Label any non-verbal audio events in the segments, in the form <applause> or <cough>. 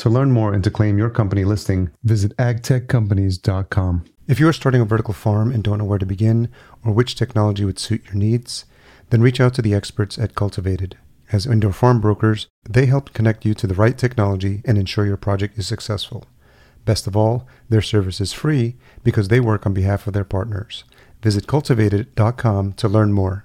To learn more and to claim your company listing, visit agtechcompanies.com. If you are starting a vertical farm and don't know where to begin or which technology would suit your needs, then reach out to the experts at Cultivatd. As indoor farm brokers, they help connect you to the right technology and ensure your project is successful. Best of all, their service is free because they work on behalf of their partners. Visit cultivatd.com to learn more.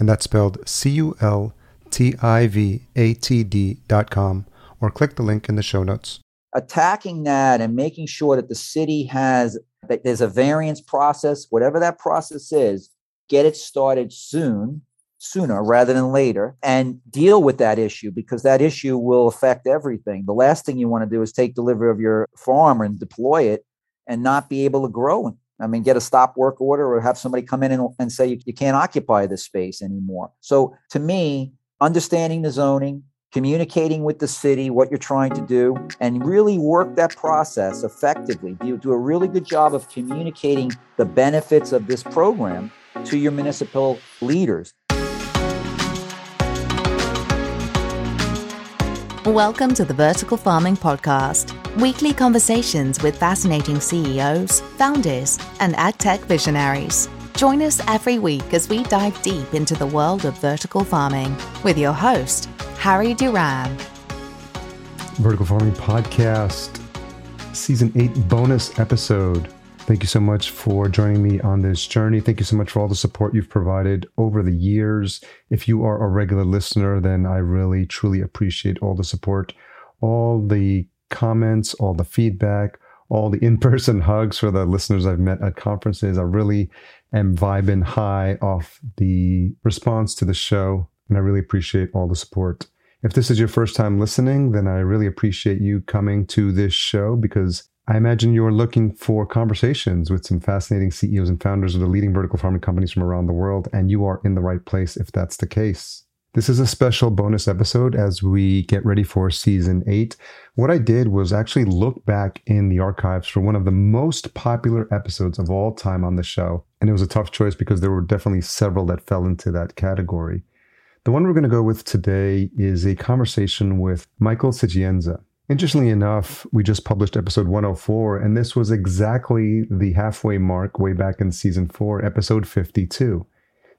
And that's spelled C U L T I V A T D.com or click the link in the show notes. Attacking that and making sure that the city has that there's a variance process, whatever that process is, get it started soon, sooner rather than later, and deal with that issue because that issue will affect everything. The last thing you want to do is take delivery of your farm and deploy it and not be able to grow. I mean, get a stop work order or have somebody come in and, and say you, you can't occupy this space anymore. So to me, understanding the zoning, communicating with the city what you're trying to do, and really work that process effectively. You do a really good job of communicating the benefits of this program to your municipal leaders. Welcome to the Vertical Farming Podcast, weekly conversations with fascinating CEOs, founders, and ag tech visionaries. Join us every week as we dive deep into the world of vertical farming with your host, Harry Duran. Vertical Farming Podcast, Season 8 bonus episode. Thank you so much for joining me on this journey. Thank you so much for all the support you've provided over the years. If you are a regular listener, then I really, truly appreciate all the support, all the comments, all the feedback, all the <laughs> in person hugs for the listeners I've met at conferences. I really am vibing high off the response to the show, and I really appreciate all the support. If this is your first time listening, then I really appreciate you coming to this show because I imagine you're looking for conversations with some fascinating CEOs and founders of the leading vertical farming companies from around the world, and you are in the right place if that's the case. This is a special bonus episode as we get ready for season eight. What I did was actually look back in the archives for one of the most popular episodes of all time on the show. And it was a tough choice because there were definitely several that fell into that category. The one we're going to go with today is a conversation with Michael Sichenzia. Interestingly enough, we just published episode 104, and this was exactly the halfway mark way back in season four, episode 52.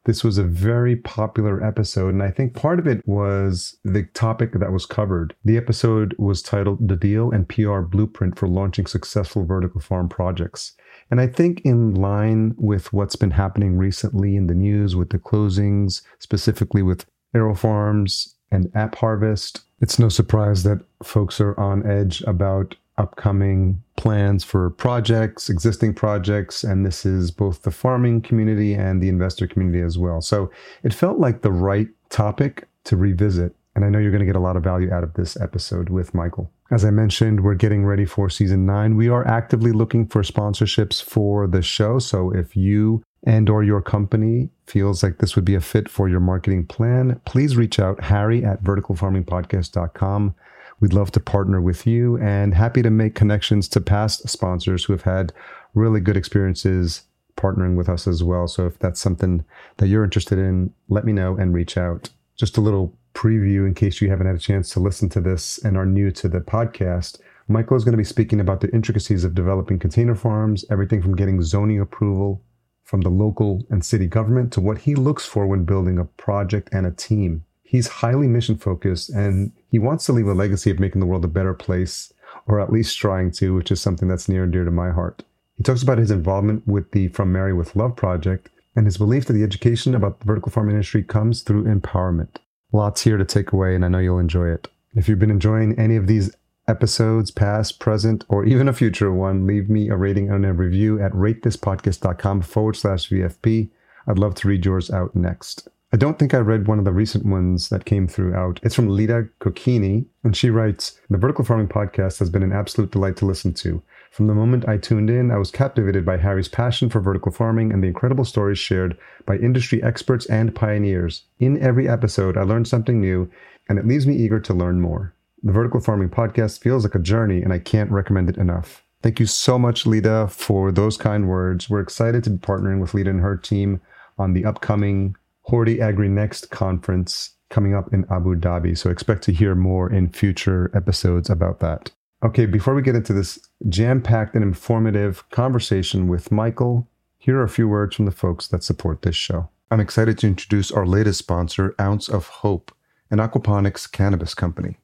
This was a very popular episode, and I think part of it was the topic that was covered. The episode was titled The Deal and PR Blueprint for Launching Successful Vertical Farm Projects. And I think, in line with what's been happening recently in the news with the closings, specifically with AeroFarms and AppHarvest. it's no surprise that folks are on edge about upcoming plans for projects, existing projects, and this is both the farming community and the investor community as well. So it felt like the right topic to revisit. And I know you're going to get a lot of value out of this episode with Michael. As I mentioned, we're getting ready for season nine. We are actively looking for sponsorships for the show. So if you and or your company feels like this would be a fit for your marketing plan, please reach out, harry at verticalfarmingpodcast.com. We'd love to partner with you and happy to make connections to past sponsors who have had really good experiences partnering with us as well. So if that's something that you're interested in, let me know and reach out. Just a little preview in case you haven't had a chance to listen to this and are new to the podcast. Michael is going to be speaking about the intricacies of developing container farms, everything from getting zoning approval from the local and city government to what he looks for when building a project and a team. He's highly mission focused and he wants to leave a legacy of making the world a better place, or at least trying to, which is something that's near and dear to my heart. He talks about his involvement with the From Mary with Love project and his belief that the education about the vertical farming industry comes through empowerment. Lots here to take away, and I know you'll enjoy it. If you've been enjoying any of these episodes, past, present, or even a future one, leave me a rating and a review at ratethispodcast.com forward slash VFP. I'd love to read yours out next. I don't think I read one of the recent ones that came through out. It's from Lita Cocchini, and she writes The Vertical Farming Podcast has been an absolute delight to listen to. From the moment I tuned in, I was captivated by Harry's passion for vertical farming and the incredible stories shared by industry experts and pioneers. In every episode, I learned something new, and it leaves me eager to learn more. The Vertical Farming Podcast feels like a journey, and I can't recommend it enough. Thank you so much, Lita, for those kind words. We're excited to be partnering with Lita and her team on the upcoming Horti Agri Next conference coming up in Abu Dhabi. So expect to hear more in future episodes about that. Okay, before we get into this jam packed and informative conversation with Michael, here are a few words from the folks that support this show. I'm excited to introduce our latest sponsor, Ounce of Hope, an aquaponics cannabis company.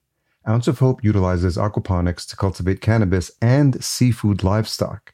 Ounce of Hope utilizes aquaponics to cultivate cannabis and seafood livestock.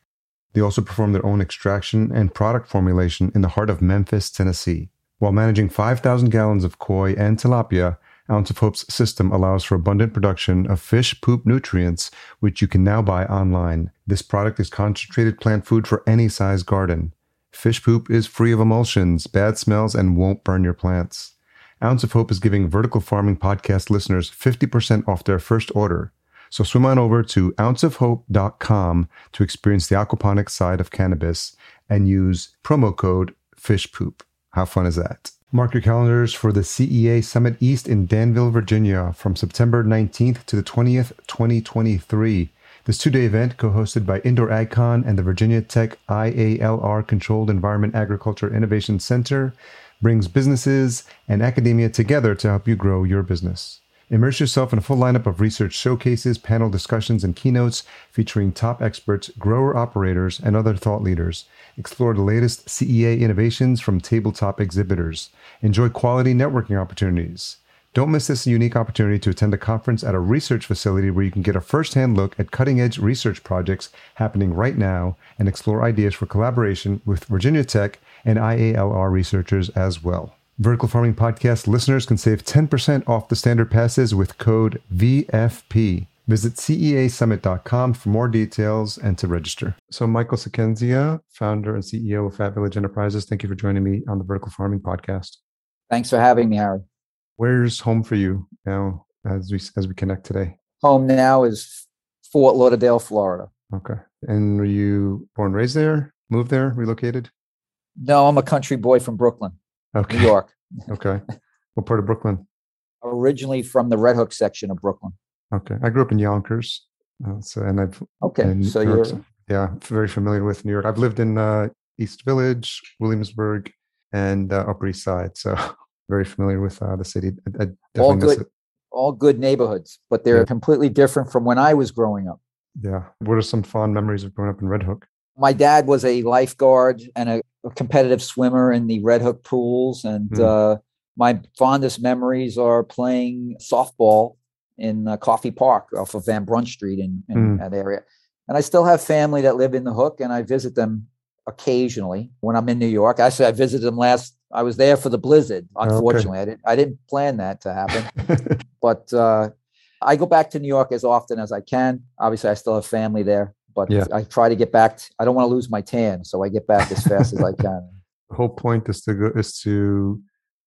They also perform their own extraction and product formulation in the heart of Memphis, Tennessee. While managing 5,000 gallons of koi and tilapia, Ounce of Hope's system allows for abundant production of fish poop nutrients, which you can now buy online. This product is concentrated plant food for any size garden. Fish poop is free of emulsions, bad smells, and won't burn your plants. Ounce of Hope is giving Vertical Farming Podcast listeners 50% off their first order. So swim on over to ounceofhope.com to experience the aquaponics side of cannabis and use promo code FISHPOOP. How fun is that? Mark your calendars for the CEA Summit East in Danville, Virginia from September 19th to the 20th, 2023. This two day event, co hosted by Indoor AgCon and the Virginia Tech IALR Controlled Environment Agriculture Innovation Center, brings businesses and academia together to help you grow your business. Immerse yourself in a full lineup of research showcases, panel discussions, and keynotes featuring top experts, grower operators, and other thought leaders. Explore the latest CEA innovations from tabletop exhibitors. Enjoy quality networking opportunities. Don't miss this unique opportunity to attend a conference at a research facility where you can get a first-hand look at cutting-edge research projects happening right now and explore ideas for collaboration with Virginia Tech and IALR researchers as well. Vertical Farming Podcast listeners can save 10% off the standard passes with code VFP. Visit ceasummit.com for more details and to register. So, Michael Sichenzia, founder and CEO of Fat Village Enterprises, thank you for joining me on the Vertical Farming Podcast. Thanks for having me, Harry. Where's home for you now as we as we connect today? Home now is Fort Lauderdale, Florida. Okay. And were you born raised there, moved there, relocated? No, I'm a country boy from Brooklyn. Okay. New York. <laughs> okay. What part of Brooklyn? Originally from the Red Hook section of Brooklyn. Okay. I grew up in Yonkers. Uh, so, and I've. Okay. So you're. Yeah, very familiar with New York. I've lived in uh, East Village, Williamsburg, and uh, Upper East Side. So <laughs> very familiar with uh, the city. I, I all good, all good neighborhoods, but they're yeah. completely different from when I was growing up. Yeah. What are some fond memories of growing up in Red Hook? My dad was a lifeguard and a a competitive swimmer in the Red Hook pools, and mm. uh, my fondest memories are playing softball in uh, Coffey Park off of Van Brunt Street in, in mm. that area. And I still have family that live in the Hook, and I visit them occasionally when I'm in New York. Actually, I visited them last. I was there for the blizzard. Unfortunately, okay. I didn't. I didn't plan that to happen, <laughs> but uh, I go back to New York as often as I can. Obviously, I still have family there, but yeah. I try to get back. To, I don't want to lose my tan, so I get back as fast as I <laughs> can. The whole point is to go is to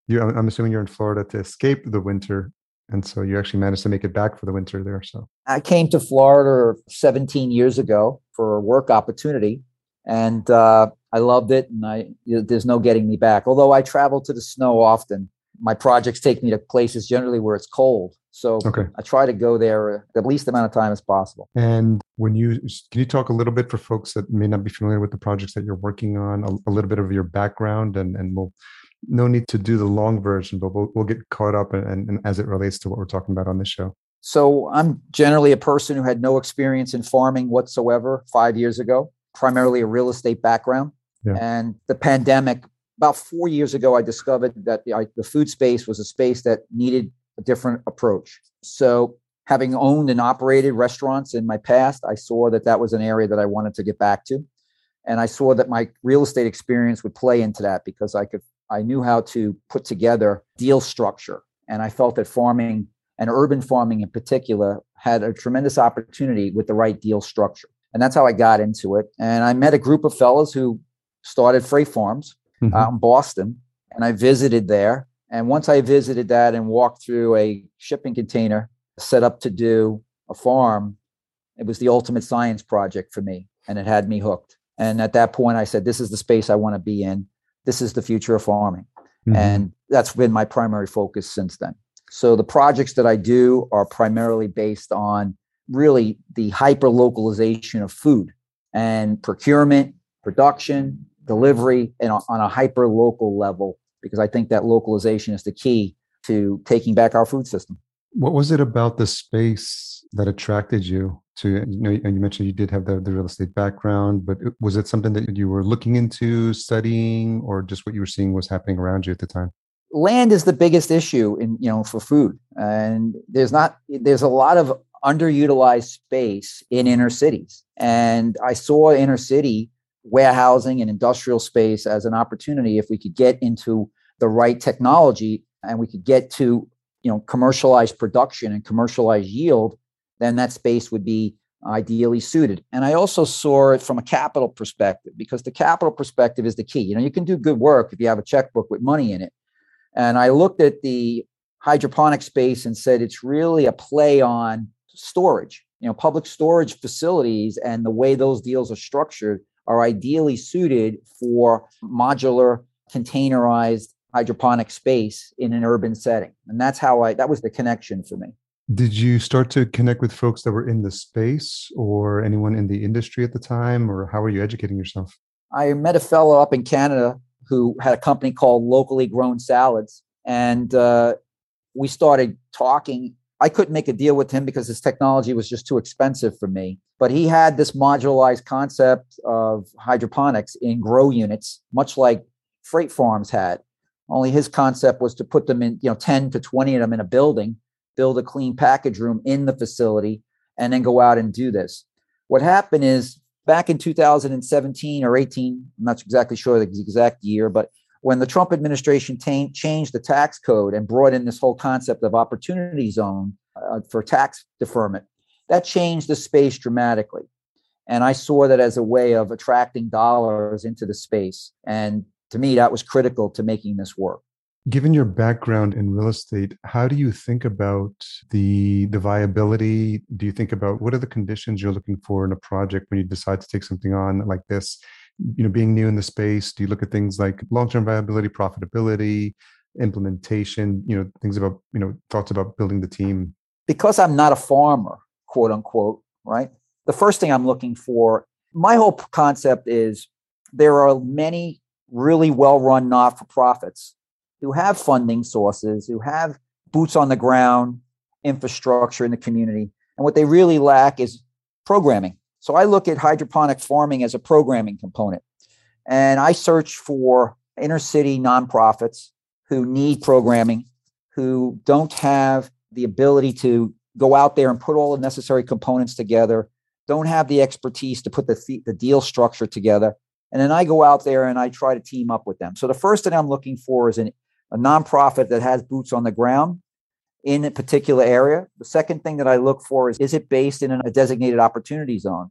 you. I'm assuming you're in Florida to escape the winter, and so you actually managed to make it back for the winter there. So I came to Florida 17 years ago for a work opportunity, and uh, I loved it. And I there's no getting me back. Although I travel to the snow often, my projects take me to places generally where it's cold. So okay. I try to go there uh, the least amount of time as possible. And when you can you talk a little bit for folks that may not be familiar with the projects that you're working on, a, a little bit of your background, and and we'll no need to do the long version, but we'll we'll get caught up and, and as it relates to what we're talking about on this show. So I'm generally a person who had no experience in farming whatsoever five years ago, primarily a real estate background. Yeah. And the pandemic about four years ago, I discovered that the, I, the food space was a space that needed a different approach. So, having owned and operated restaurants in my past, I saw that that was an area that I wanted to get back to. And I saw that my real estate experience would play into that because I could I knew how to put together deal structure. And I felt that farming and urban farming in particular had a tremendous opportunity with the right deal structure. And that's how I got into it. And I met a group of fellows who started freight farms mm-hmm. out in Boston. And I visited there. And once I visited that and walked through a shipping container set up to do a farm, it was the ultimate science project for me. And it had me hooked. And at that point, I said, This is the space I want to be in. This is the future of farming. Mm-hmm. And that's been my primary focus since then. So the projects that I do are primarily based on really the hyper localization of food and procurement, production, delivery, and on a hyper local level, because I think that localization is the key to taking back our food system. What was it about the space that attracted you to, you know, and you mentioned you did have the, the real estate background, but was it something that you were looking into, studying, or just what you were seeing was happening around you at the time? land is the biggest issue in you know for food and there's not there's a lot of underutilized space in inner cities and i saw inner city warehousing and industrial space as an opportunity if we could get into the right technology and we could get to you know commercialized production and commercialized yield then that space would be ideally suited and i also saw it from a capital perspective because the capital perspective is the key you know you can do good work if you have a checkbook with money in it and I looked at the hydroponic space and said it's really a play on storage. You know, public storage facilities and the way those deals are structured are ideally suited for modular, containerized hydroponic space in an urban setting. And that's how I, that was the connection for me. Did you start to connect with folks that were in the space or anyone in the industry at the time, or how were you educating yourself? I met a fellow up in Canada who had a company called Locally Grown Salads. And uh, we started talking. I couldn't make a deal with him because his technology was just too expensive for me. But he had this modularized concept of hydroponics in grow units, much like freight farms had. Only his concept was to put them in, you know, 10 to 20 of them in a building, build a clean package room in the facility, and then go out and do this. What happened is back in 2017 or 18, I'm not exactly sure the exact year, but when the Trump administration t- changed the tax code and brought in this whole concept of opportunity zone uh, for tax deferment, that changed the space dramatically. And I saw that as a way of attracting dollars into the space. And to me, that was critical to making this work. Given your background in real estate, how do you think about the the viability? Do you think about what are the conditions you're looking for in a project when you decide to take something on like this? You know, being new in the space, do you look at things like long-term viability, profitability, implementation, you know, things about, you know, thoughts about building the team? Because I'm not a farmer, quote unquote, right? The first thing I'm looking for, my whole concept is there are many really well-run not-for-profits who have funding sources, who have boots on the ground infrastructure in the community. And what they really lack is programming. So I look at hydroponic farming as a programming component. And I search for inner city nonprofits who need programming, who don't have the ability to go out there and put all the necessary components together, don't have the expertise to put the, the deal structure together. And then I go out there and I try to team up with them. So the first thing I'm looking for is an a nonprofit that has boots on the ground in a particular area. The second thing that I look for is is it based in a designated opportunity zone?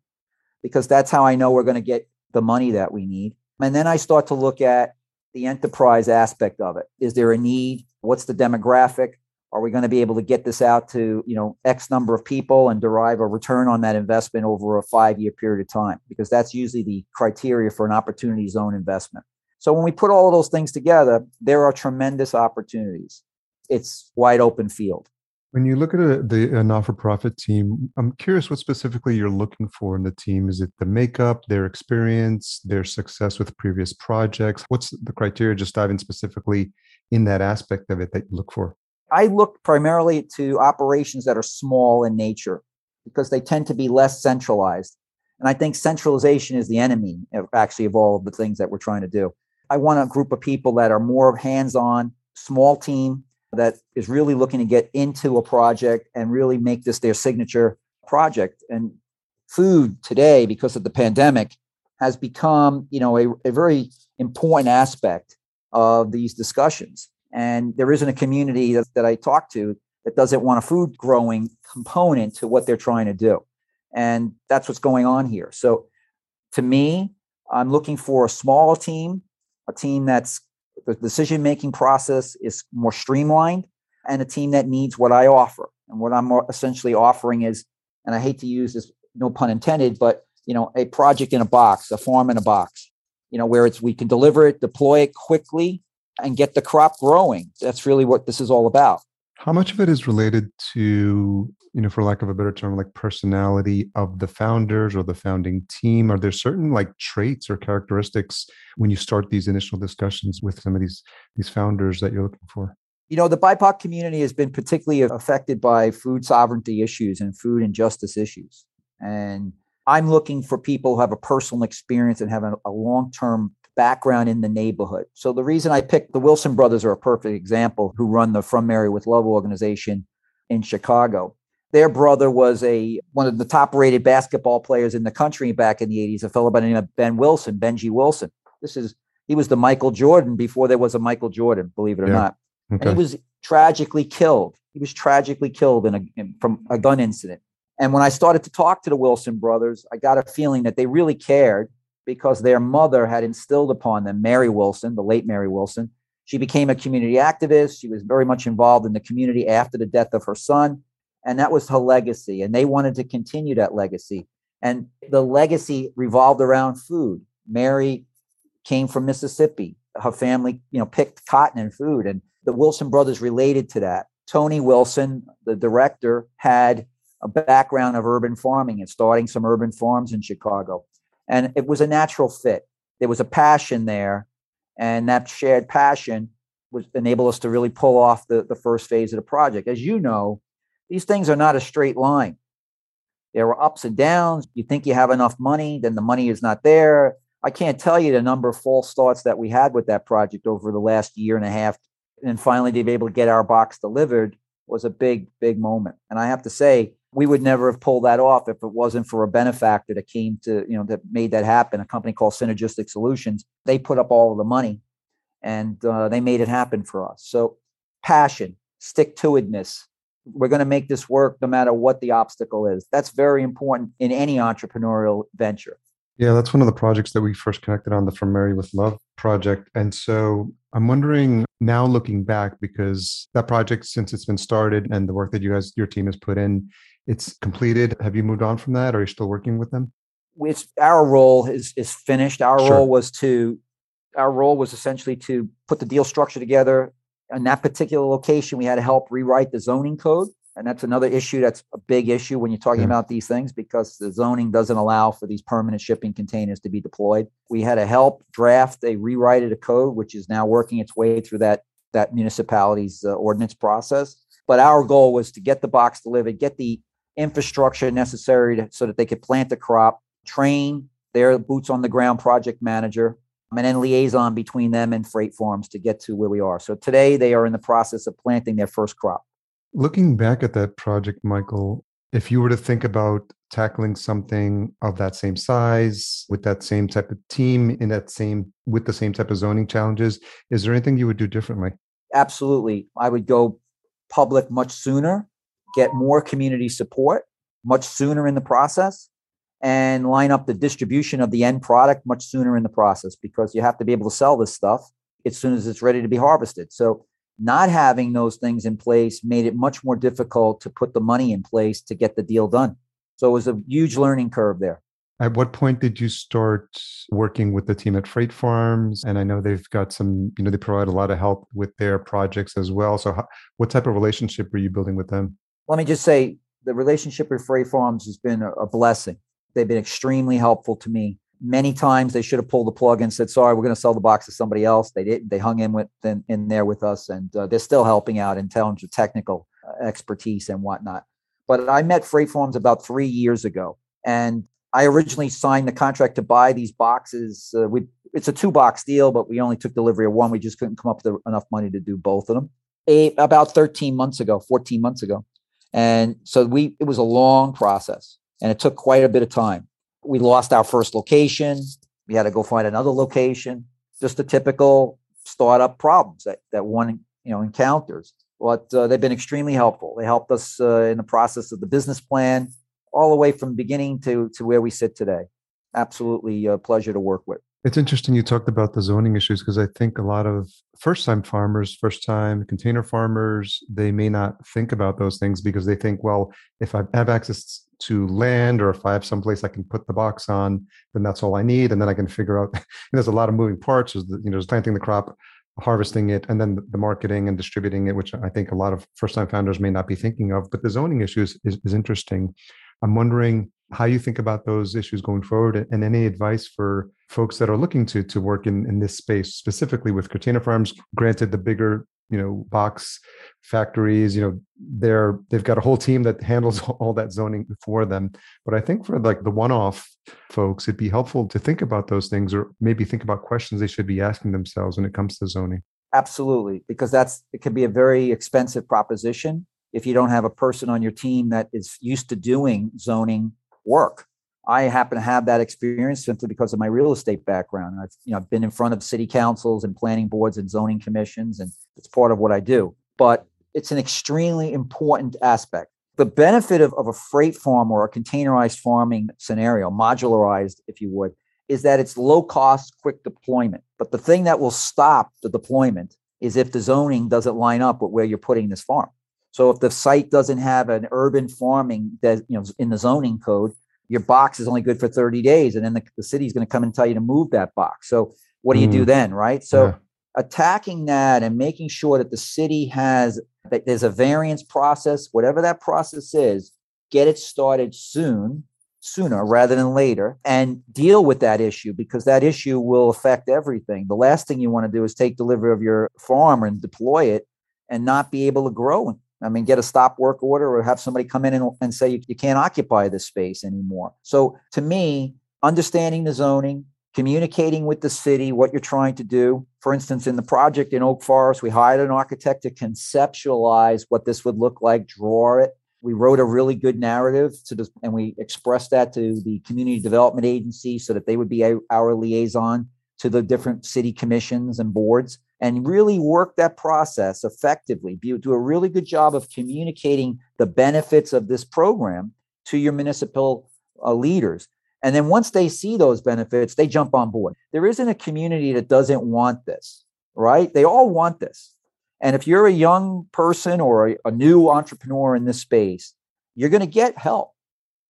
Because that's how I know we're going to get the money that we need. And then I start to look at the enterprise aspect of it. Is there a need? What's the demographic? Are we going to be able to get this out to, you know, X number of people and derive a return on that investment over a 5-year period of time? Because that's usually the criteria for an opportunity zone investment. So when we put all of those things together, there are tremendous opportunities. It's wide open field. When you look at a, the a not-for-profit team, I'm curious what specifically you're looking for in the team. Is it the makeup, their experience, their success with previous projects? What's the criteria? Just diving specifically in that aspect of it that you look for. I look primarily to operations that are small in nature because they tend to be less centralized. And I think centralization is the enemy, actually, of all of the things that we're trying to do. I want a group of people that are more hands on, small team that is really looking to get into a project and really make this their signature project. And food today, because of the pandemic, has become, you know, a, a very important aspect of these discussions. And there isn't a community that, that I talk to that doesn't want a food growing component to what they're trying to do. And that's what's going on here. So to me, I'm looking for a small team, a team that's the decision making process is more streamlined, and a team that needs what I offer. And what I'm essentially offering is, and I hate to use this, no pun intended, but you know, a project in a box, a farm in a box, you know, where it's we can deliver it, deploy it quickly, and get the crop growing. That's really what this is all about. How much of it is related to, you know, for lack of a better term, like personality of the founders or the founding team? Are there certain like traits or characteristics when you start these initial discussions with some of these these founders that you're looking for? You know, the BIPOC community has been particularly affected by food sovereignty issues and food injustice issues. And I'm looking for people who have a personal experience and have a, a long term background in the neighborhood. So the reason I picked the Wilson brothers are a perfect example who run the From Mary with Love organization in Chicago. Their brother was a one of the top rated basketball players in the country back in the 80s, a fellow by the name of Ben Wilson, Benji Wilson. This is he was the Michael Jordan before there was a Michael Jordan, believe it or yeah. not. Okay. And he was tragically killed. He was tragically killed in a in, from a gun incident. And when I started to talk to the Wilson brothers, I got a feeling that they really cared because their mother had instilled upon them, Mary Wilson, the late Mary Wilson. She became a community activist. She was very much involved in the community after the death of her son. And that was her legacy. And they wanted to continue that legacy. And the legacy revolved around food. Mary came from Mississippi. Her family, you know, picked cotton and food. And the Wilson brothers related to that. Tony Wilson, the director, had a background of urban farming and starting some urban farms in Chicago. And it was a natural fit. There was a passion there. And that shared passion was enable us to really pull off the, the first phase of the project. As you know, these things are not a straight line. There were ups and downs. You think you have enough money, then the money is not there. I can't tell you the number of false starts that we had with that project over the last year and a half. And finally, to be able to get our box delivered was a big, big moment. And I have to say, we would never have pulled that off if it wasn't for a benefactor that came to, you know, that made that happen, a company called Synergistic Solutions. They put up all of the money and uh, they made it happen for us. So, passion, stick to itness. We're going to make this work no matter what the obstacle is. That's very important in any entrepreneurial venture. Yeah, that's one of the projects that we first connected on the From Mary with Love project. And so I'm wondering now looking back, because that project, since it's been started and the work that you guys, your team has put in, it's completed. Have you moved on from that? Are you still working with them? It's our role is is finished. Our sure. role was to our role was essentially to put the deal structure together. In that particular location, we had to help rewrite the zoning code. And that's another issue that's a big issue when you're talking yeah. about these things because the zoning doesn't allow for these permanent shipping containers to be deployed. We had to help draft a rewrite of the code, which is now working its way through that, that municipality's uh, ordinance process. But our goal was to get the box delivered, get the infrastructure necessary to, so that they could plant the crop, train their boots on the ground project manager, and then liaison between them and freight farms to get to where we are. So today they are in the process of planting their first crop. Looking back at that project, Michael, if you were to think about tackling something of that same size with that same type of team in that same with the same type of zoning challenges, is there anything you would do differently? Absolutely. I would go public much sooner get more community support much sooner in the process and line up the distribution of the end product much sooner in the process because you have to be able to sell this stuff as soon as it's ready to be harvested. So, not having those things in place made it much more difficult to put the money in place to get the deal done. So, it was a huge learning curve there. At what point did you start working with the team at Freight Farms? And I know they've got some, you know, they provide a lot of help with their projects as well. So, how, what type of relationship were you building with them? Let me just say the relationship with Freight Farms has been a, blessing. They've been extremely helpful to me. Many times they should have pulled the plug and said, "Sorry, we're going to sell the box to somebody else." They didn't. They hung in with in, in there with us, and uh, they're still helping out in terms of technical uh, expertise and whatnot. But I met Freight Farms about three years ago, and I originally signed the contract to buy these boxes. Uh, we it's a two box deal, but we only took delivery of one. We just couldn't come up with enough money to do both of them. About 13 months ago, 14 months ago. And so we it was a long process and it took quite a bit of time. We lost our first location. We had to go find another location. Just the typical startup problems that that one you know encounters. But uh, they've been extremely helpful. They helped us uh, in the process of the business plan, all the way from beginning to to where we sit today. Absolutely a pleasure to work with. It's interesting you talked about the zoning issues because I think a lot of first time farmers, first time container farmers, they may not think about those things because they think, well, if I have access to land or if I have someplace I can put the box on, then that's all I need. And then I can figure out <laughs> there's a lot of moving parts. There's, the, you know, there's planting the crop, harvesting it, and then the marketing and distributing it, which I think a lot of first time founders may not be thinking of. But the zoning issues is, is interesting. I'm wondering how you think about those issues going forward and any advice for folks that are looking to to work in, in this space specifically with container farms? Granted the bigger you know box factories you know they're they've got a whole team that handles <laughs> all that zoning for them. But i think for like the one-off folks it'd be helpful to think about those things or maybe think about questions they should be asking themselves when it comes to zoning. Absolutely because that's it can be a very expensive proposition if you don't have a person on your team that is used to doing zoning work. I happen to have that experience simply because of my real estate background. I've you know I've been in front of city councils and planning boards and zoning commissions, and it's part of what I do. But it's an extremely important aspect. The benefit of, of a freight farm or a containerized farming scenario, modularized, if you would, is that it's low cost, quick deployment. But the thing that will stop the deployment is if the zoning doesn't line up with where you're putting this farm. So if the site doesn't have an urban farming that you know in the zoning code, your box is only good for 30 days, and then the, the city's going to come and tell you to move that box. So what do you do mm. then, right? So yeah. attacking that and making sure that the city has that there's a variance process, whatever that process is, get it started soon sooner rather than later and deal with that issue because that issue will affect everything. The last thing you want to do is take delivery of your farm and deploy it and not be able to grow I mean, get a stop work order or have somebody come in and, and say you, you can't occupy this space anymore. So to me, understanding the zoning, communicating with the city what you're trying to do. For instance, in the project in Oak Forest, we hired an architect to conceptualize what this would look like, draw it. We wrote a really good narrative to this, and we expressed that to the community development agency so that they would be our liaison to the different city commissions and boards and really work that process effectively. Do a really good job of communicating the benefits of this program to your municipal uh, leaders. And then once they see those benefits, they jump on board. There isn't a community that doesn't want this, right? They all want this. And if you're a young person or a, a new entrepreneur in this space, you're going to get help,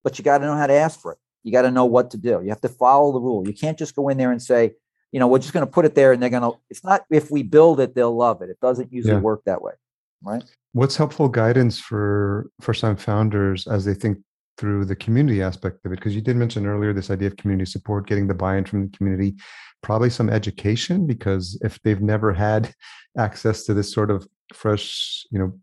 but you got to know how to ask for it. You got to know what to do. You have to follow the rule. You can't just go in there and say, you know, we're just going to put it there and they're going to, it's not if we build it, they'll love it. It doesn't usually yeah. work that way. Right. What's helpful guidance for first time founders as they think through the community aspect of it? Because you did mention earlier this idea of community support, getting the buy in from the community, probably some education, because if they've never had <laughs> access to this sort of fresh, you know,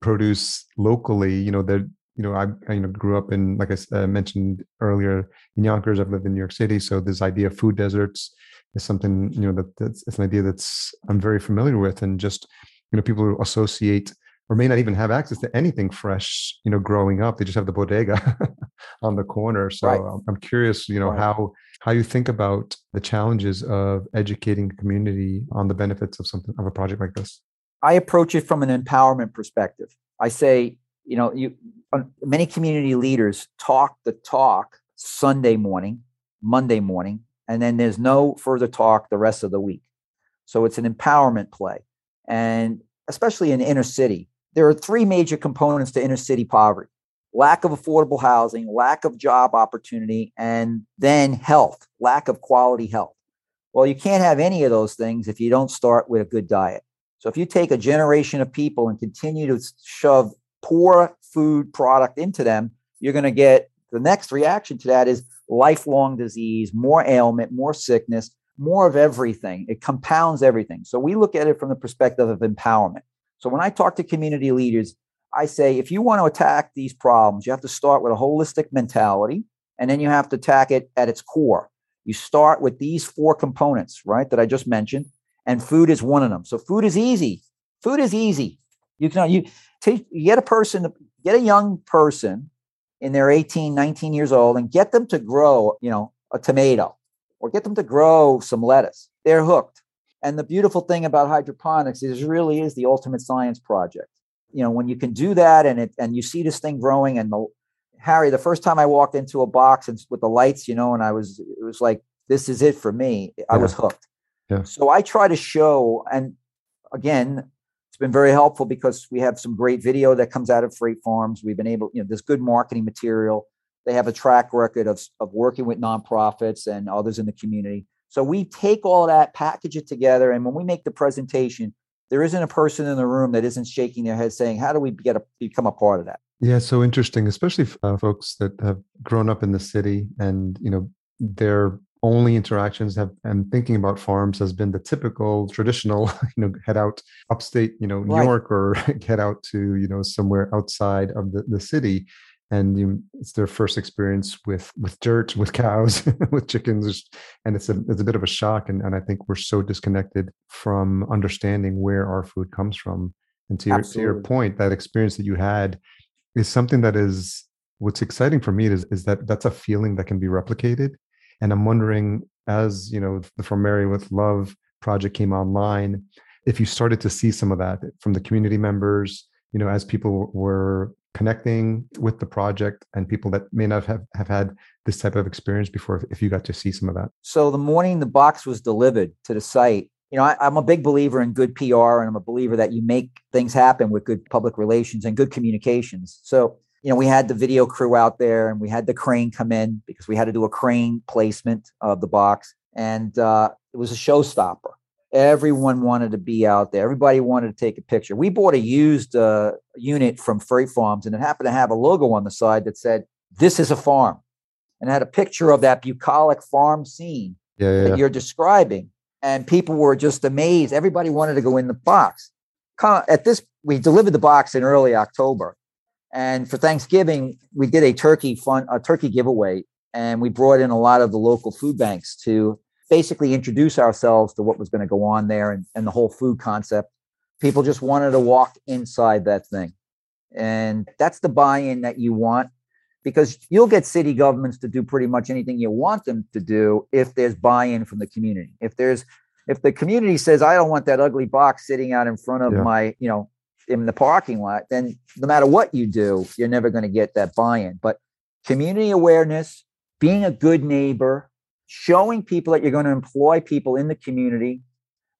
produce locally, you know, they're you know, I, I, you know grew up in, like I uh, mentioned earlier, in Yonkers. I've lived in New York City, so this idea of food deserts is something you know that that's it's an idea that's I'm very familiar with, and just you know people who associate or may not even have access to anything fresh, you know, growing up. They just have the bodega <laughs> on the corner. So right. I'm curious, you know, right. how how you think about the challenges of educating the community on the benefits of something of a project like this. I approach it from an empowerment perspective. I say, you know, you Um, many community leaders talk the talk Sunday morning, Monday morning, and then there's no further talk the rest of the week. So it's an empowerment play. And especially in inner city, there are three major components to inner city poverty lack of affordable housing, lack of job opportunity, and then health, lack of quality health. Well, you can't have any of those things if you don't start with a good diet. So if you take a generation of people and continue to shove poor food product into them, you're going to get the next reaction to that is lifelong disease, more ailment, more sickness, more of everything. It compounds everything. So we look at it from the perspective of empowerment. So when I talk to community leaders, I say if you want to attack these problems, you have to start with a holistic mentality and then you have to attack it at its core. You start with these four components, right, that I just mentioned, and food is one of them. So food is easy. Food is easy. You can you you get a person, get a young person in their 18, 19 years old and get them to grow, you know, a tomato or get them to grow some lettuce. They're hooked. And the beautiful thing about hydroponics is really is the ultimate science project. You know, when you can do that and it and you see this thing growing and the Harry, the first time I walked into a box and with the lights, you know, and I was it was like, this is it for me. I was hooked. Yeah. So I try to show, and again, it's been very helpful because we have some great video that comes out of freight farms. We've been able, you know, there's good marketing material. They have a track record of, of working with nonprofits and others in the community. So we take all that, package it together, and when we make the presentation, there isn't a person in the room that isn't shaking their head saying, "How do we get a, become a part of that?" Yeah, so interesting, especially uh, folks that have grown up in the city and you know their only interactions have and thinking about farms has been the typical traditional <laughs> you know head out upstate you know new right. york or <laughs> head out to you know somewhere outside of the, the city. And you, it's their first experience with with dirt with cows <laughs> with chickens. And it's a it's a bit of a shock. And, and i think we're so disconnected from understanding where our food comes from. And to your, to your point that experience that you had is something that is what's exciting for me is, is that that's a feeling that can be replicated and I'm wondering, as you know, the From Mary with Love project came online, if you started to see some of that from the community members, you know, as people were connecting with the project and people that may not have, have had this type of experience before, if you got to see some of that. So the morning the box was delivered to the site, you know, I, am a big believer in good PR and I'm a believer that you make things happen with good public relations and good communications. So you know, we had the video crew out there and we had the crane come in because we had to do a crane placement of the box. And uh, it was a showstopper. Everyone wanted to be out there. Everybody wanted to take a picture. We bought a used uh, unit from Freight Farms and it happened to have a logo on the side that said, This is a farm. And had a picture of that bucolic farm scene yeah, yeah, that yeah. you're describing. And people were just amazed. Everybody wanted to go in the box. At this, we delivered the box in early October and for Thanksgiving, we did a turkey fun a turkey giveaway, and we brought in a lot of the local food banks to basically introduce ourselves to what was going to go on there and, and the whole food concept. People just wanted to walk inside that thing. And that's the buy-in that you want because you'll get city governments to do pretty much anything you want them to do if there's buy-in from the community. If there's if the community says I don't want that ugly box sitting out in front of yeah. my, you know, in the parking lot, then no matter what you do, you're never going to get that buy-in. But community awareness, being a good neighbor, showing people that you're going to employ people in the community,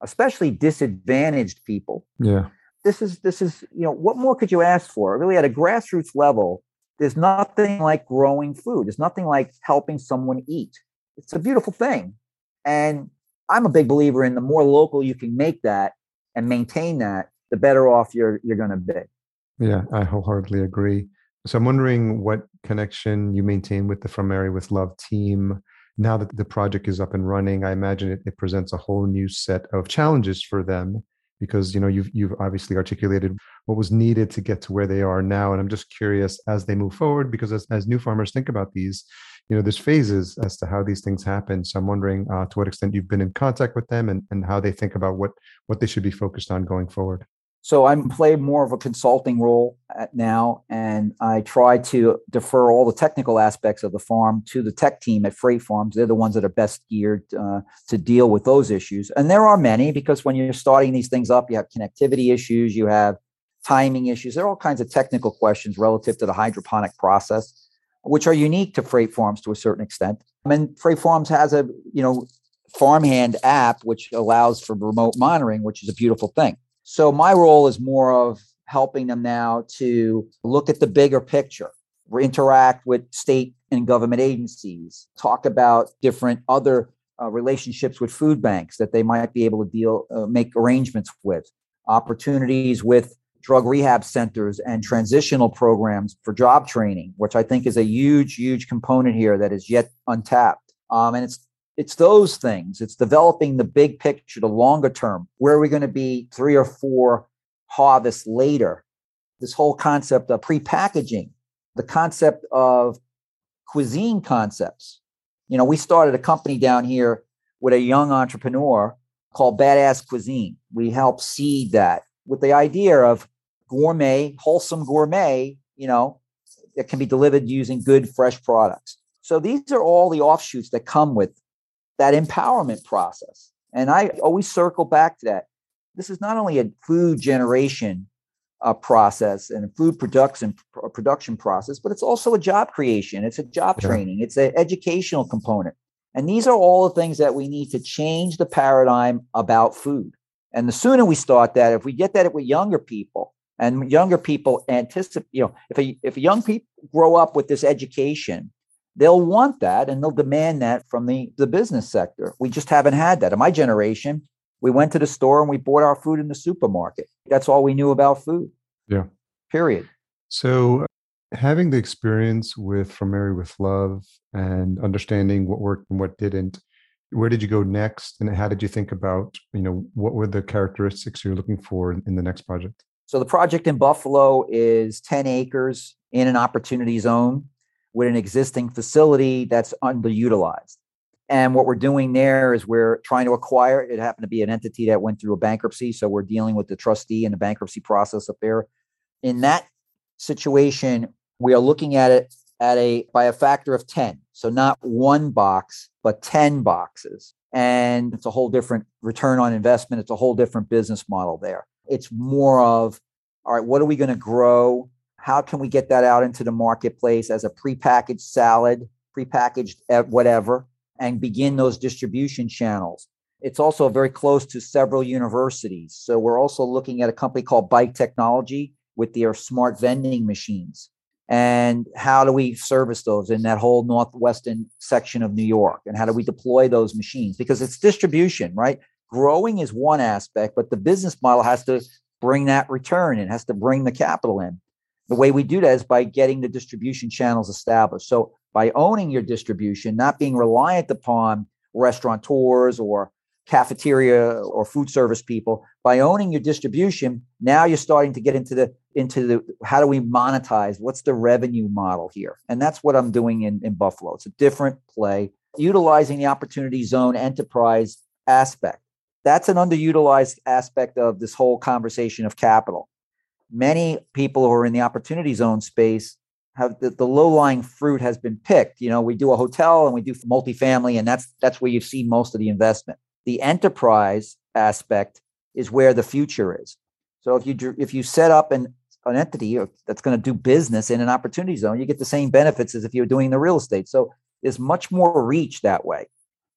especially disadvantaged people. Yeah. This is this is, you know, what more could you ask for? Really at a grassroots level, there's nothing like growing food. There's nothing like helping someone eat. It's a beautiful thing. And I'm a big believer in the more local you can make that and maintain that, the better off you're you're going to be. Yeah, I wholeheartedly agree. So I'm wondering what connection you maintain with the From Mary with Love team now that the project is up and running. I imagine it, it presents a whole new set of challenges for them because you know you've you've obviously articulated what was needed to get to where they are now and i'm just curious as they move forward because as, as new farmers think about these you know there's phases as to how these things happen so i'm wondering uh, to what extent you've been in contact with them and, and how they think about what what they should be focused on going forward so I'm play more of a consulting role now, and I try to defer all the technical aspects of the farm to the tech team at Freight Farms. They're the ones that are best geared uh, to deal with those issues, and there are many because when you're starting these things up, you have connectivity issues, you have timing issues. There are all kinds of technical questions relative to the hydroponic process, which are unique to Freight Farms to a certain extent. I mean, Freight Farms has a you know farmhand app which allows for remote monitoring, which is a beautiful thing. So my role is more of helping them now to look at the bigger picture, interact with state and government agencies, talk about different other uh, relationships with food banks that they might be able to deal, uh, make arrangements with, opportunities with drug rehab centers and transitional programs for job training, which I think is a huge, huge component here that is yet untapped. Um, and it's it's those things. It's developing the big picture, the longer term. Where are we going to be three or four harvests later? This whole concept of pre-packaging, the concept of cuisine concepts. You know, we started a company down here with a young entrepreneur called Badass Cuisine. We help seed that with the idea of gourmet, wholesome gourmet, you know, that can be delivered using good, fresh products. So these are all the offshoots that come with that empowerment process. And I always circle back to that. This is not only a food generation uh, process and a food production production process, but it's also a job creation. It's a job yeah. training. It's an educational component. And these are all the things that we need to change the paradigm about food. And the sooner we start that, if we get that with younger people, and younger people anticipate, you know, if a, if young people grow up with this education, they'll want that and they'll demand that from the, the business sector. We just haven't had that. In my generation, we went to the store and we bought our food in the supermarket. That's all we knew about food. Yeah. Period. So having the experience with From Mary with Love and understanding what worked and what didn't, where did you go next and how did you think about, you know, what were the characteristics you're looking for in, in the next project? So the project in Buffalo is 10 acres in an opportunity zone with an existing facility that's underutilized. And what we're doing there is we're trying to acquire it. happened to be an entity that went through a bankruptcy. So we're dealing with the trustee and the bankruptcy process up there. In that situation, we are looking at it at a by a factor of 10. So not one box, but 10 boxes. And it's a whole different return on investment. It's a whole different business model there. It's more of, all right, what are we going to grow? How can we get that out into the marketplace as a prepackaged salad, prepackaged whatever, and begin those distribution channels? It's also very close to several universities. So we're also looking at a company called Bike Technology with their smart vending machines. And how do we service those in that whole northwestern section of New York? And how do we deploy those machines? Because it's distribution, right? growing is one aspect, but the business model has to bring that return and has to bring the capital in. The way we do that is by getting the distribution channels established. So by owning your distribution, not being reliant upon restaurateurs or cafeteria or food service people, by owning your distribution, now you're starting to get into the into the how do we monetize? What's the revenue model here? And that's what I'm doing in, in Buffalo. It's a different play, utilizing the opportunity zone enterprise aspect that's an underutilized aspect of this whole conversation of capital. Many people who are in the opportunity zone space have the, the low lying fruit has been picked. You know, we do a hotel and we do multifamily, and that's that's where you see most of the investment. The enterprise aspect is where the future is. So if you if you set up an an entity that's going to do business in an opportunity zone, you get the same benefits as if you're doing the real estate. So there's much more reach that way.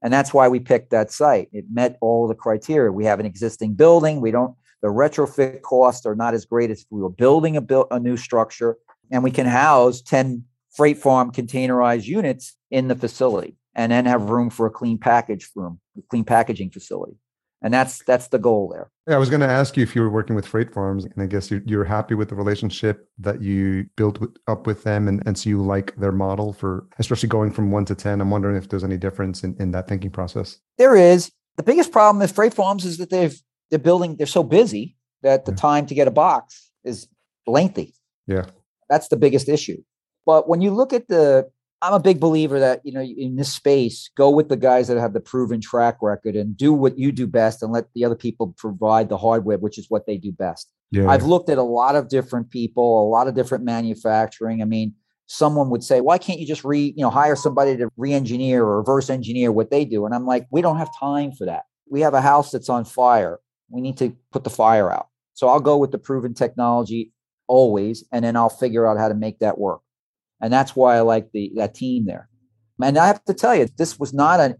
And that's why we picked that site. It met all the criteria. We have an existing building. We don't, the retrofit costs are not as great as if we were building a, build, a new structure. And we can house 10 freight farm containerized units in the facility and then have room for a clean package room, clean packaging facility. And that's that's the goal there. Yeah, i was going to ask you if you were working with freight farms and i guess you're, you're happy with the relationship that you built with, up with them and, and so you like their model for especially going from one to ten. I'm wondering if there's any difference in, in that thinking process. There is. The biggest problem with freight farms is that they've they're building they're so busy that the yeah. time to get a box is lengthy yeah that's the biggest issue but when you look at the I'm a big believer that you know in this space, go with the guys that have the proven track record and do what you do best, and let the other people provide the hardware, which is what they do best. Yeah. I've looked at a lot of different people, a lot of different manufacturing. I mean, someone would say, "Why can't you just re you know hire somebody to re-engineer or reverse engineer what they do?" And I'm like, we don't have time for that. We have a house that's on fire. We need to put the fire out. So I'll go with the proven technology always, and then I'll figure out how to make that work and that's why I like the that team there. And I have to tell you, this was not a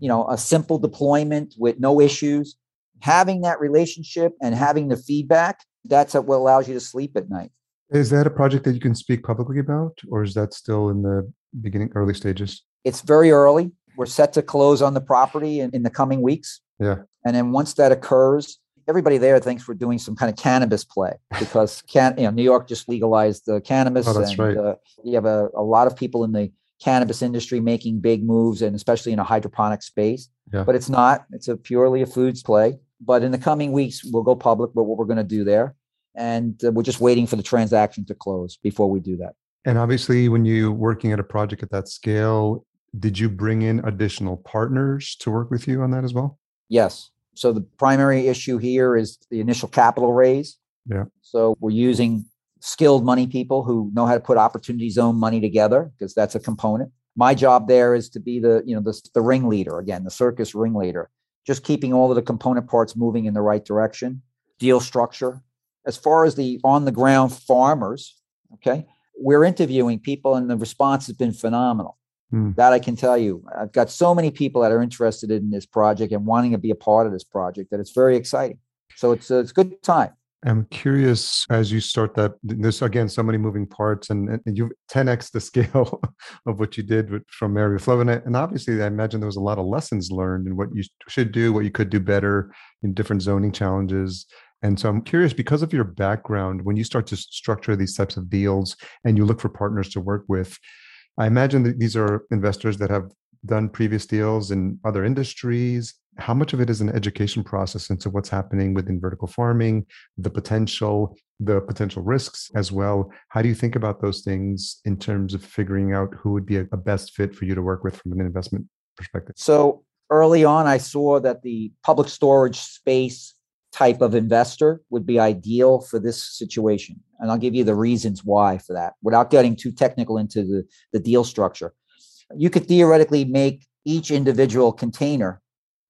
you know a simple deployment with no issues. Having that relationship and having the feedback, that's what allows you to sleep at night. Is that a project that you can speak publicly about, or is that still in the beginning, early stages? It's very early. We're set to close on the property in, in the coming weeks. Yeah. And then once that occurs, everybody there thinks we're doing some kind of cannabis play because <laughs> can you know New York just legalized the cannabis. Oh, that's and, right. Uh, you have a, a lot of people in the cannabis industry making big moves, and especially in a hydroponic space. Yeah. But it's not. It's a purely a foods play. But in the coming weeks, we'll go public. But what we're going to do there, and uh, we're just waiting for the transaction to close before we do that. And obviously, when you're working at a project at that scale, did you bring in additional partners to work with you on that as well? Yes. So the primary issue here is the initial capital raise. Yeah. So we're using skilled money people who know how to put opportunity zone money together because that's a component. My job there is to be the, you know, the, the ringleader again, the circus ringleader, just keeping all of the component parts moving in the right direction. Deal structure. As far as the on the ground farmers, okay, we're interviewing people and the response has been phenomenal. Hmm. That I can tell you. I've got so many people that are interested in this project and wanting to be a part of this project that it's very exciting. So it's a, it's a good time. I'm curious as you start that. There's again so many moving parts, and, and you 10x the <laughs> scale of what you did with, from Mary Flow, and, and obviously I imagine there was a lot of lessons learned and what you should do, what you could do better in different zoning challenges. And so I'm curious because of your background, when you start to structure these types of deals and you look for partners to work with, I imagine that these are investors that have done previous deals in other industries how much of it is an education process into what's happening within vertical farming, the potential, the potential risks as well? How do you think about those things in terms of figuring out who would be a, a best fit for you to work with from an investment perspective? So early on, I saw that the public storage space type of investor would be ideal for this situation. And I'll give you the reasons why for that without getting too technical into the, the deal structure. You could theoretically make each individual container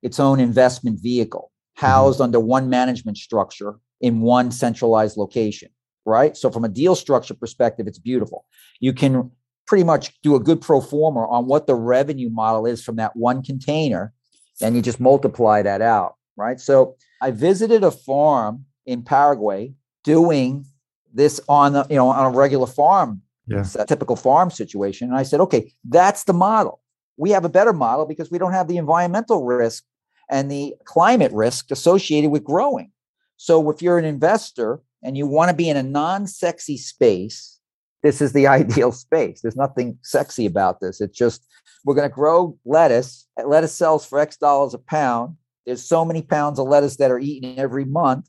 its own investment vehicle housed mm-hmm. under one management structure in one centralized location, right? So, from a deal structure perspective, it's beautiful. You can pretty much do a good pro forma on what the revenue model is from that one container, and you just multiply that out, right? So, I visited a farm in Paraguay doing this on a, you know on a regular farm, yeah. a typical farm situation, and I said, okay, that's the model. We have a better model because we don't have the environmental risk and the climate risk associated with growing. So if you're an investor and you want to be in a non-sexy space, this is the <laughs> ideal space. There's nothing sexy about this. It's just we're going to grow lettuce. Lettuce sells for X dollars a pound. There's so many pounds of lettuce that are eaten every month.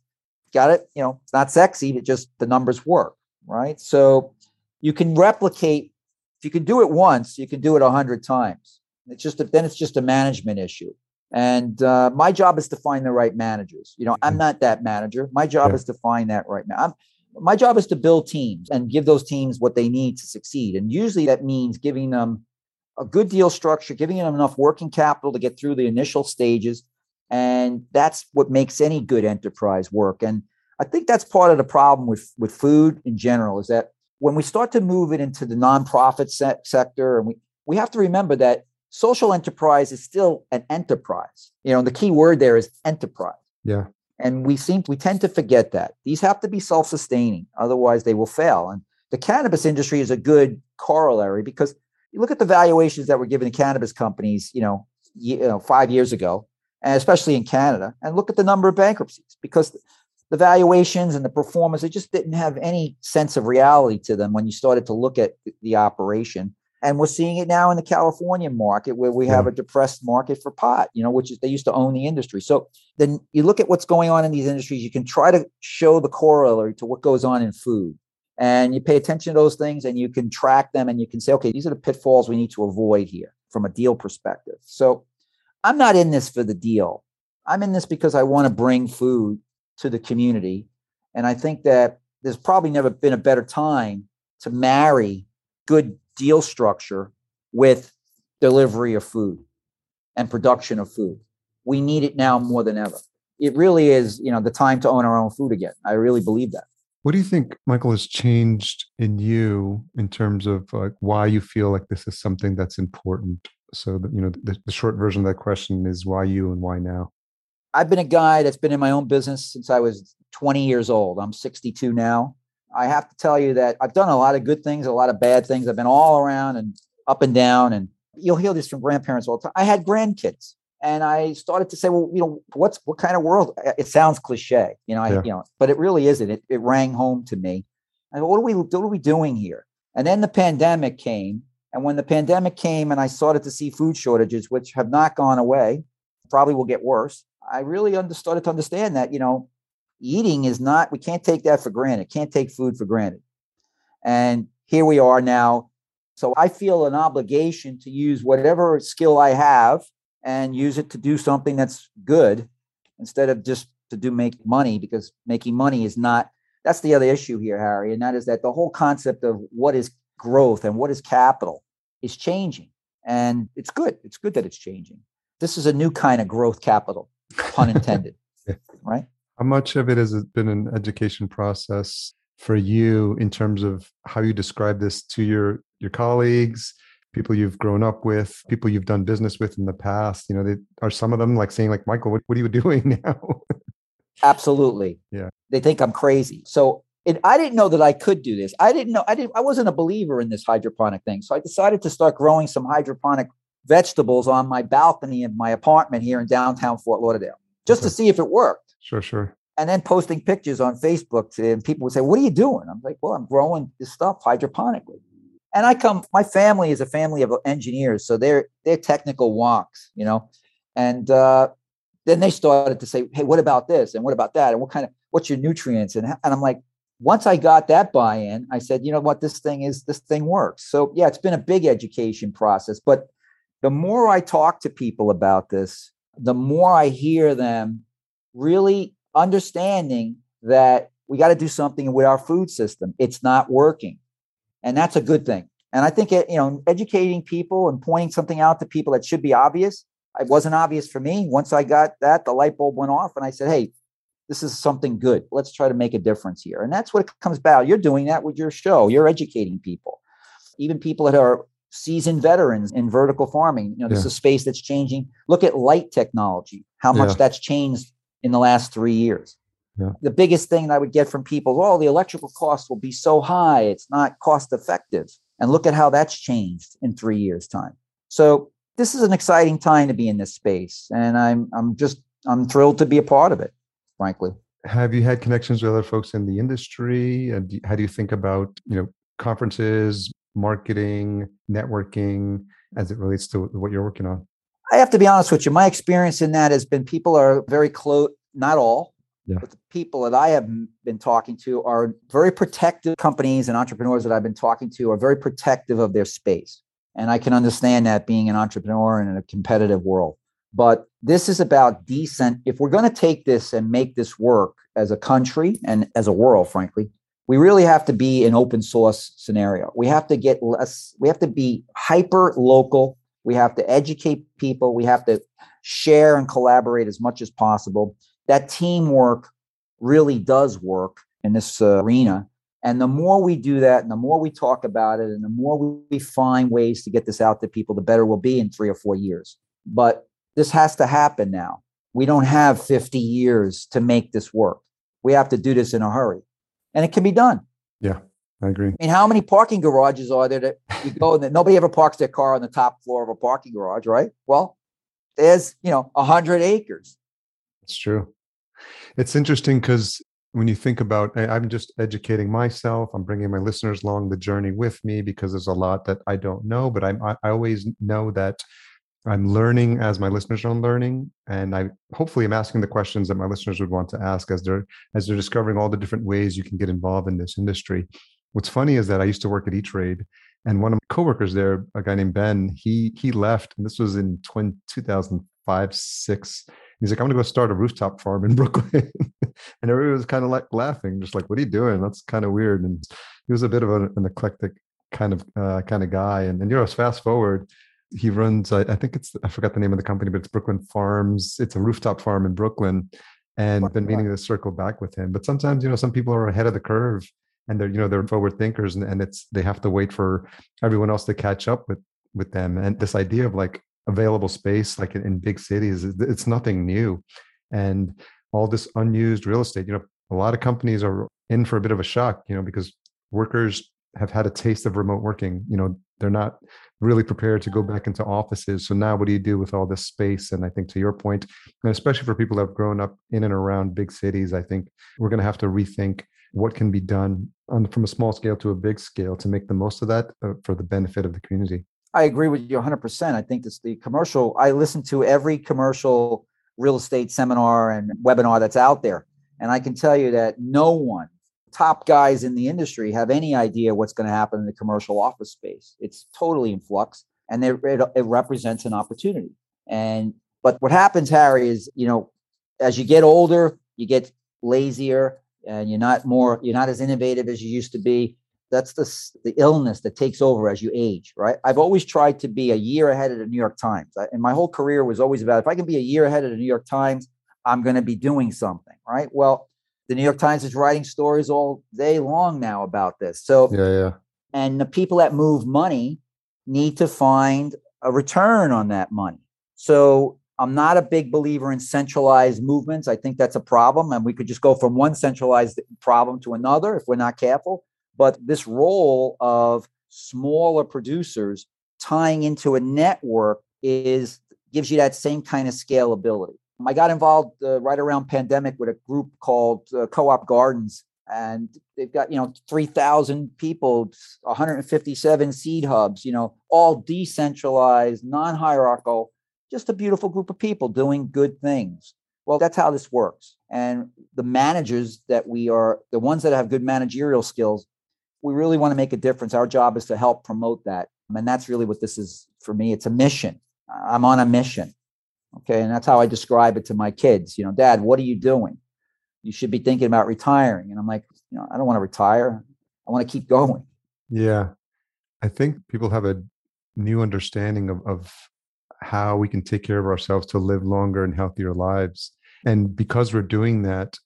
Got it? You know, it's not sexy, but just the numbers work, right? So you can replicate. If you can do it once, you can do it a hundred times. It's just a, then it's just a management issue. And uh, my job is to find the right managers. You know, I'm mm-hmm. not that manager. My job yeah. is to find that right now. I'm, my job is to build teams and give those teams what they need to succeed. And usually that means giving them a good deal structure, giving them enough working capital to get through the initial stages. And that's what makes any good enterprise work. And I think that's part of the problem with, with food in general is that when we start to move it into the nonprofit se- sector, and we, we have to remember that social enterprise is still an enterprise. You know, and the key word there is enterprise. Yeah. And we seem we tend to forget that. These have to be self-sustaining, otherwise they will fail. And the cannabis industry is a good corollary because you look at the valuations that were given to cannabis companies, you know, you know, five years ago, especially in Canada, and look at the number of bankruptcies because the valuations and the performance, it just didn't have any sense of reality to them when you started to look at the operation and we're seeing it now in the California market where we have a depressed market for pot, you know, which is they used to own the industry. So then you look at what's going on in these industries, you can try to show the corollary to what goes on in food. And you pay attention to those things and you can track them and you can say, okay, these are the pitfalls we need to avoid here from a deal perspective. So I'm not in this for the deal. I'm in this because I want to bring food to the community. And I think that there's probably never been a better time to marry good deal structure with delivery of food and production of food. We need it now more than ever. It really is, you know, the time to own our own food again. I really believe that. What do you think, Michael, has changed in you in terms of like why you feel like this is something that's important? So that you know, the, the short version of that question is why you and why now? I've been a guy that's been in my own business since I was 20 years old. I'm 62 now. I have to tell you that I've done a lot of good things, a lot of bad things. I've been all around and up and down. And you'll hear this from grandparents all the time. I had grandkids. And I started to say, well, you know, what's what kind of world? It sounds cliche, you know, I, yeah. you know, but it really isn't. It, it rang home to me. I go, what are we what are we doing here? And then the pandemic came. And when the pandemic came and I started to see food shortages, which have not gone away, probably will get worse, I really under, started to understand that, you know, eating is not, we can't take that for granted, can't take food for granted. And here we are now. So I feel an obligation to use whatever skill I have and use it to do something that's good instead of just to do make money because making money is not that's the other issue here harry and that is that the whole concept of what is growth and what is capital is changing And it's good. It's good that it's changing. This is a new kind of growth capital, pun <laughs> intended. Right? How much of it has been an education process for you in terms of how you describe this to your your colleagues, people you've grown up with, people you've done business with in the past? You know, they, are some of them like saying, like, Michael, what, what are you <laughs> doing now? Absolutely. Yeah. They think I'm crazy. So it, I didn't know that I could do this. I didn't know. I didn't. I wasn't a believer in this hydroponic thing. So I decided to start growing some hydroponic vegetables on my balcony of my apartment here in downtown Fort Lauderdale, just okay. to see if it worked. Sure, sure. And then posting pictures on Facebook, and people would say, "What are you doing?" I'm like, "Well, I'm growing this stuff hydroponically." And I come. My family is a family of engineers, so they're they're technical wonks, you know. And uh, then they started to say, "Hey, what about this? And what about that? And what kind of what's your nutrients?" And and I'm like, once I got that buy-in, I said, you know what, this thing is this thing works. So yeah, it's been a big education process. But the more I talk to people about this, the more I hear them really understanding that we got to do something with our food system. It's not working. And that's a good thing. And I think it, you know, educating people and pointing something out to people that should be obvious. It wasn't obvious for me. Once I got that, the light bulb went off and I said, hey, this is something good. Let's try to make a difference here. And that's what it comes about. You're doing that with your show. You're educating people, even people that are seasoned veterans in vertical farming. You know, this yeah. is a space that's changing. Look at light technology, how much yeah. that's changed in the last three years. Yeah. The biggest thing I would get from people, oh, the electrical costs will be so high, it's not cost effective. And look at how that's changed in three years' time. So this is an exciting time to be in this space. And I'm I'm just I'm thrilled to be a part of it frankly. Have you had connections with other folks in the industry? Uh, and how do you think about you know conferences, marketing, networking as it relates to what you're working on? I have to be honest with you. My experience in that has been people are very close, not all, yeah. but the people that I have been talking to are very protective companies and entrepreneurs that I've been talking to are very protective of their space. And I can understand that being an entrepreneur in a competitive world. But this is about decent. If we're going to take this and make this work as a country and as a world, frankly, we really have to be an open source scenario. We have to get less, we have to be hyper local. We have to educate people. We have to share and collaborate as much as possible. That teamwork really does work in this uh, arena. And the more we do that, and the more we talk about it, and the more we find ways to get this out to people, the better we'll be in three or four years. But this has to happen now. We don't have 50 years to make this work. We have to do this in a hurry. And it can be done. Yeah, I agree. I mean, how many parking garages are there that you go and nobody ever parks their car on the top floor of a parking garage, right? Well, there's, you know, 100 acres. It's true. It's interesting because when you think about i'm just educating myself i'm bringing my listeners along the journey with me because there's a lot that i don't know but I'm, i always know that I'm learning as my listeners are learning, and I hopefully am asking the questions that my listeners would want to ask as they're as they're discovering all the different ways you can get involved in this industry. What's funny is that I used to work at E-Trade, and one of my coworkers there, a guy named Ben, he he left, and this was in 20, 2005, six. He's like, I'm gonna go start a rooftop farm in <laughs> Brooklyn, and everybody was kind of like laughing, just like, "What are you doing? That's kind of weird." And he was a bit of a, an eclectic kind of uh, kind of guy, and and you know, fast forward he runs I, I, think it's i forgot the name of the company but it's brooklyn farms. It's a rooftop farm in brooklyn and I've been meaning to circle back with him. But sometimes you know some people are ahead of the curve and they're you know they're forward thinkers and, and it's they have to wait for everyone else to catch up with with them. And this idea of like available space like in, in big cities it's nothing new. And all this unused real estate you know a lot of companies are in for a bit of a shock you know because workers have had a taste of remote working you know they're not really prepared to go back into offices. So now what do you do with all this space? And I think to your point, and especially for people that have grown up in and around big cities, I think we're going to have to rethink what can be done on, from a small scale to a big scale to make the most of that uh, for the benefit of the community. I agree with you 100%. I think this the commercial, I listen to every commercial real estate seminar and webinar that's out there. And I can tell you that no one top guys in the industry have any idea what's going to happen in the commercial office space. It's totally in flux, and it, it, it represents an opportunity. And but what happens, Harry, is you know, as you get older, you get lazier, and you're not more, you're not as innovative as you used to be. That's the the illness that takes over as you age, right? I've always tried to be a year ahead of the New York Times, and my whole career was always about if I can be a year ahead of the New York Times, I'm going to be doing something, right? Well, the New York Times is writing stories all day long now about this. So yeah, yeah. And the people that move money need to find a return on that money. So I'm not a big believer in centralized movements. I think that's a problem. And we could just go from one centralized problem to another if we're not careful. But this role of smaller producers tying into a network is gives you that same kind of scalability. I got involved uh, right around pandemic with a group called uh, Co-op Gardens, and they've got you know 3,000 people, 157 seed hubs, you know, all decentralized, non-hierarchical, just a beautiful group of people doing good things. Well, that's how this works. And the managers that we are, the ones that have good managerial skills, we really want to make a difference. Our job is to help promote that. And that's really what this is for me. It's a mission. I'm on a mission. Okay. And that's how I describe it to my kids. You know, dad, what are you doing? You should be thinking about retiring. And I'm like, you know, I don't want to retire. I want to keep going. Yeah. I think people have a new understanding of, of how we can take care of ourselves to live longer and healthier lives. And because we're doing that,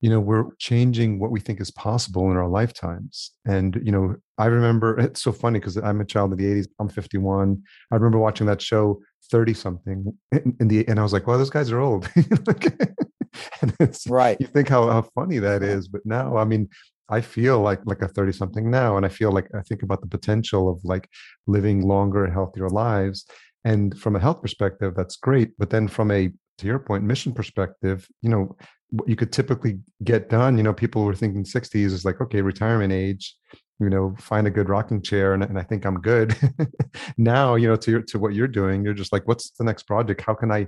you know, we're changing what we think is possible in our lifetimes. And, you know, I remember <laughs> it's so funny because I'm a child of the 80s, I'm 51. I remember watching that show 30 something in, in the, and I was like, well, those guys are old. <laughs> <laughs> and it's right. You think how, how funny that is. But now, I mean, I feel like like a 30 something now and I feel like I think about the potential of like living longer healthier lives and from a health perspective that's great but then from a to your point mission perspective you know what you could typically get done you know people were thinking 60s is like okay retirement age you know find a good rocking chair and, and i think i'm good <laughs> now you know to your, to what you're doing you're just like what's the next project how can i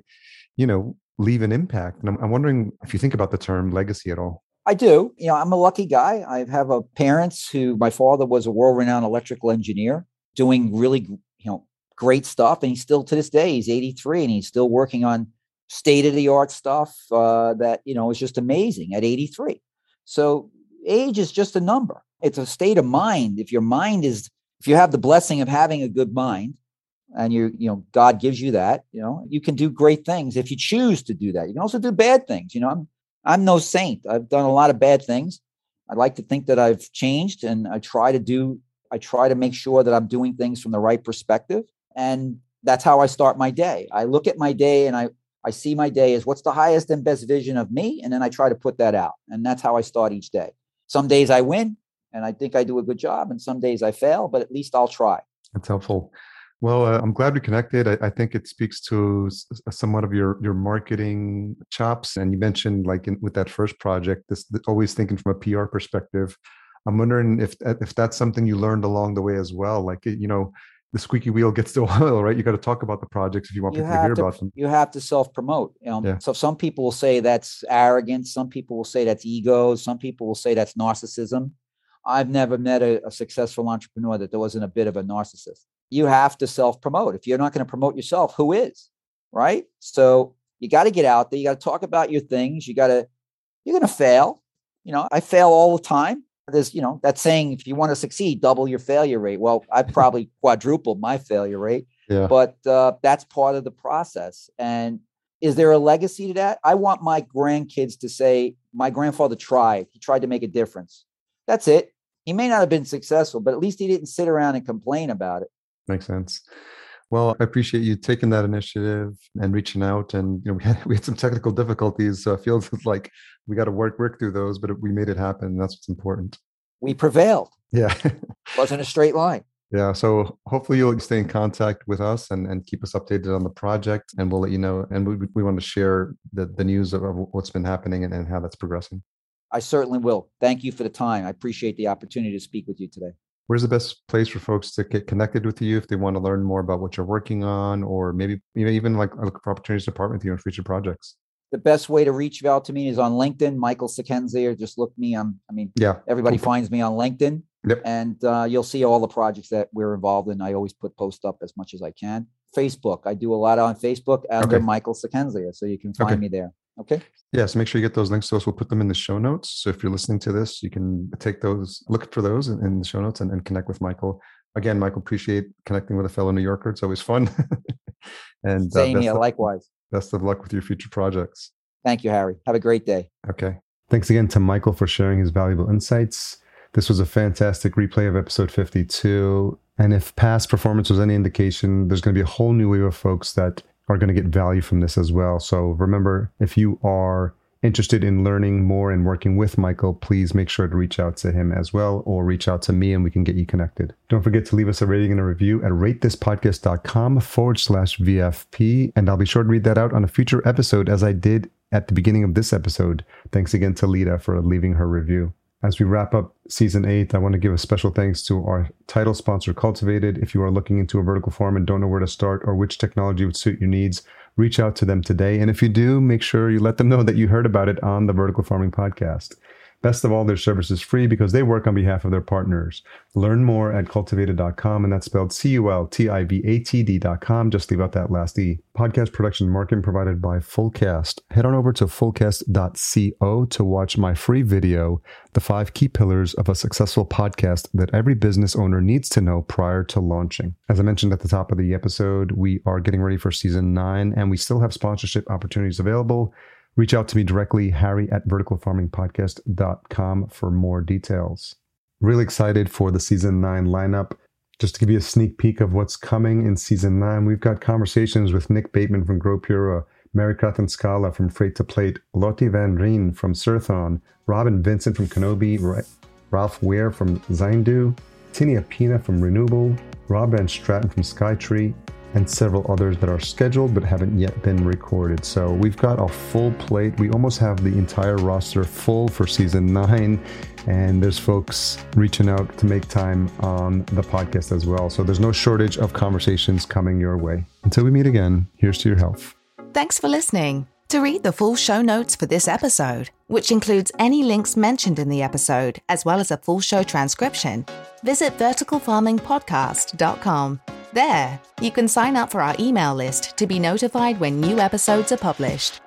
you know leave an impact and I'm, I'm wondering if you think about the term legacy at all I do. You know, I'm a lucky guy. I have a parents who my father was a world-renowned electrical engineer doing really, you know, great stuff. And he's still to this day, he's 83 and he's still working on state of the art stuff uh, that, you know, is just amazing at 83. So age is just a number. It's a state of mind. If your mind is, if you have the blessing of having a good mind and you, you know, God gives you that, you know, you can do great things if you choose to do that. You can also do bad things. You know, I'm, I'm no saint. I've done a lot of bad things. I'd like to think that I've changed and I try to do, I try to make sure that I'm doing things from the right perspective. And that's how I start my day. I look at my day and I, I see my day as what's the highest and best vision of me. And then I try to put that out. And that's how I start each day. Some days I win and I think I do a good job. And some days I fail, but at least I'll try. That's helpful. Well, uh, I'm glad we connected. I, I, think it speaks to somewhat of your your marketing chops. And you mentioned, like in, with that first project, this, always thinking from a PR perspective. I'm wondering if if that's something you learned along the way as well. Like you know, the squeaky wheel gets <laughs> the oil, right? You got to talk about the projects if you want you people to hear to, about them. You have to self promote. Yeah. So some people will say that's arrogance. Some people will say that's ego. Some people will say that's narcissism. I've never met a, a successful entrepreneur that there wasn't a bit of a narcissist. You have to self promote. If you're not going to promote yourself, who is? Right. So you got to get out there. You got to talk about your things. You got to, you're going to fail. You know, I fail all the time there's you know that saying if you want to succeed double your failure rate well i probably <laughs> quadrupled my failure rate yeah. but uh, that's part of the process and is there a legacy to that i want my grandkids to say my grandfather tried he tried to make a difference that's it he may not have been successful but at least he didn't sit around and complain about it makes sense well, I appreciate you taking that initiative and reaching out. And you know, <laughs> we had we had some technical difficulties, so it feels <laughs> like we got to work work through those, but we made it happen. That's what's important. We prevailed. Yeah, wasn't a straight line. Yeah, so hopefully you'll stay in contact with us and, and keep us updated on the project, and we'll let you know. And we, we want to share the, the news of, of what's been happening and, and how that's progressing. I certainly will. Thank you for the time. I appreciate the opportunity to speak with you today where's the best place for folks to get connected with you if they want to learn more about what you're working on or maybe even like look for opportunities to partner with you on future projects the best way to reach out to me is on linkedin michael Sichenzia, or just look me um, i mean yeah everybody finds me on linkedin yep. and uh, you'll see all the projects that we're involved in i always put posts up as much as i can facebook i do a lot on facebook under okay. michael Sichenzia, so you can find okay. me there Okay. Yeah, so make sure you get those links to us. We'll put them in the show notes. So if you're listening to this, you can take those, look for those in, in the show notes and, and, connect with Michael. Again, Michael, appreciate connecting with a fellow New Yorker. It's always fun. <laughs> and uh, same uh, here, likewise. Best of luck with your future projects. Thank you, Harry. Have a great day. Okay. Thanks again to Michael for sharing his valuable insights. This was a fantastic replay of episode 52. And if past performance was any indication, there's going to be a whole new wave of folks that are going to get value from this as well. So remember, if you are interested in learning more and working with Michael, please make sure to reach out to him as well or reach out to me and we can get you connected. Don't forget to leave us a rating and a review at ratethispodcast.com forward slash VFP. And I'll be sure to read that out on a future episode as I did at the beginning of this episode. Thanks again to Lita for leaving her review. As we wrap up season eight, I want to give a special thanks to our title sponsor, Cultivatd. If you are looking into a vertical farm and don't know where to start or which technology would suit your needs, reach out to them today. And if you do, make sure you let them know that you heard about it on the Vertical Farming Podcast. Best of all, their service is free because they work on behalf of their partners. Learn more at cultivatd.com, and that's spelled C U L T I V A T D.com. Just leave out that last E. Podcast production marketing provided by Fullcast. Head on over to fullcast.co to watch my free video, The Five Key Pillars of a Successful Podcast That Every Business Owner Needs to Know Prior to Launching. As I mentioned at the top of the episode, we are getting ready for season nine, and we still have sponsorship opportunities available reach out to me directly, harry at verticalfarmingpodcast.com for more details. Really excited for the season nine lineup. Just to give you a sneak peek of what's coming in season nine, we've got conversations with Nick Bateman from Grow Pura, uh, Mary Catherine Scala from Freight to Plate, Lotte Van Reen from Surthon, Robin Vincent from Kenobi, Ralph Ware from Zindu, Tinia Pina from Re-Nuble, Rob Van Straten from Skytree, and several others that are scheduled but haven't yet been recorded. So we've got a full plate. We almost have the entire roster full for season nine, and there's folks reaching out to make time on the podcast as well. So there's no shortage of conversations coming your way. Until we meet again, here's to your health. Thanks for listening. To read the full show notes for this episode, which includes any links mentioned in the episode, as well as a full show transcription, visit verticalfarmingpodcast.com. There, you can sign up for our email list to be notified when new episodes are published.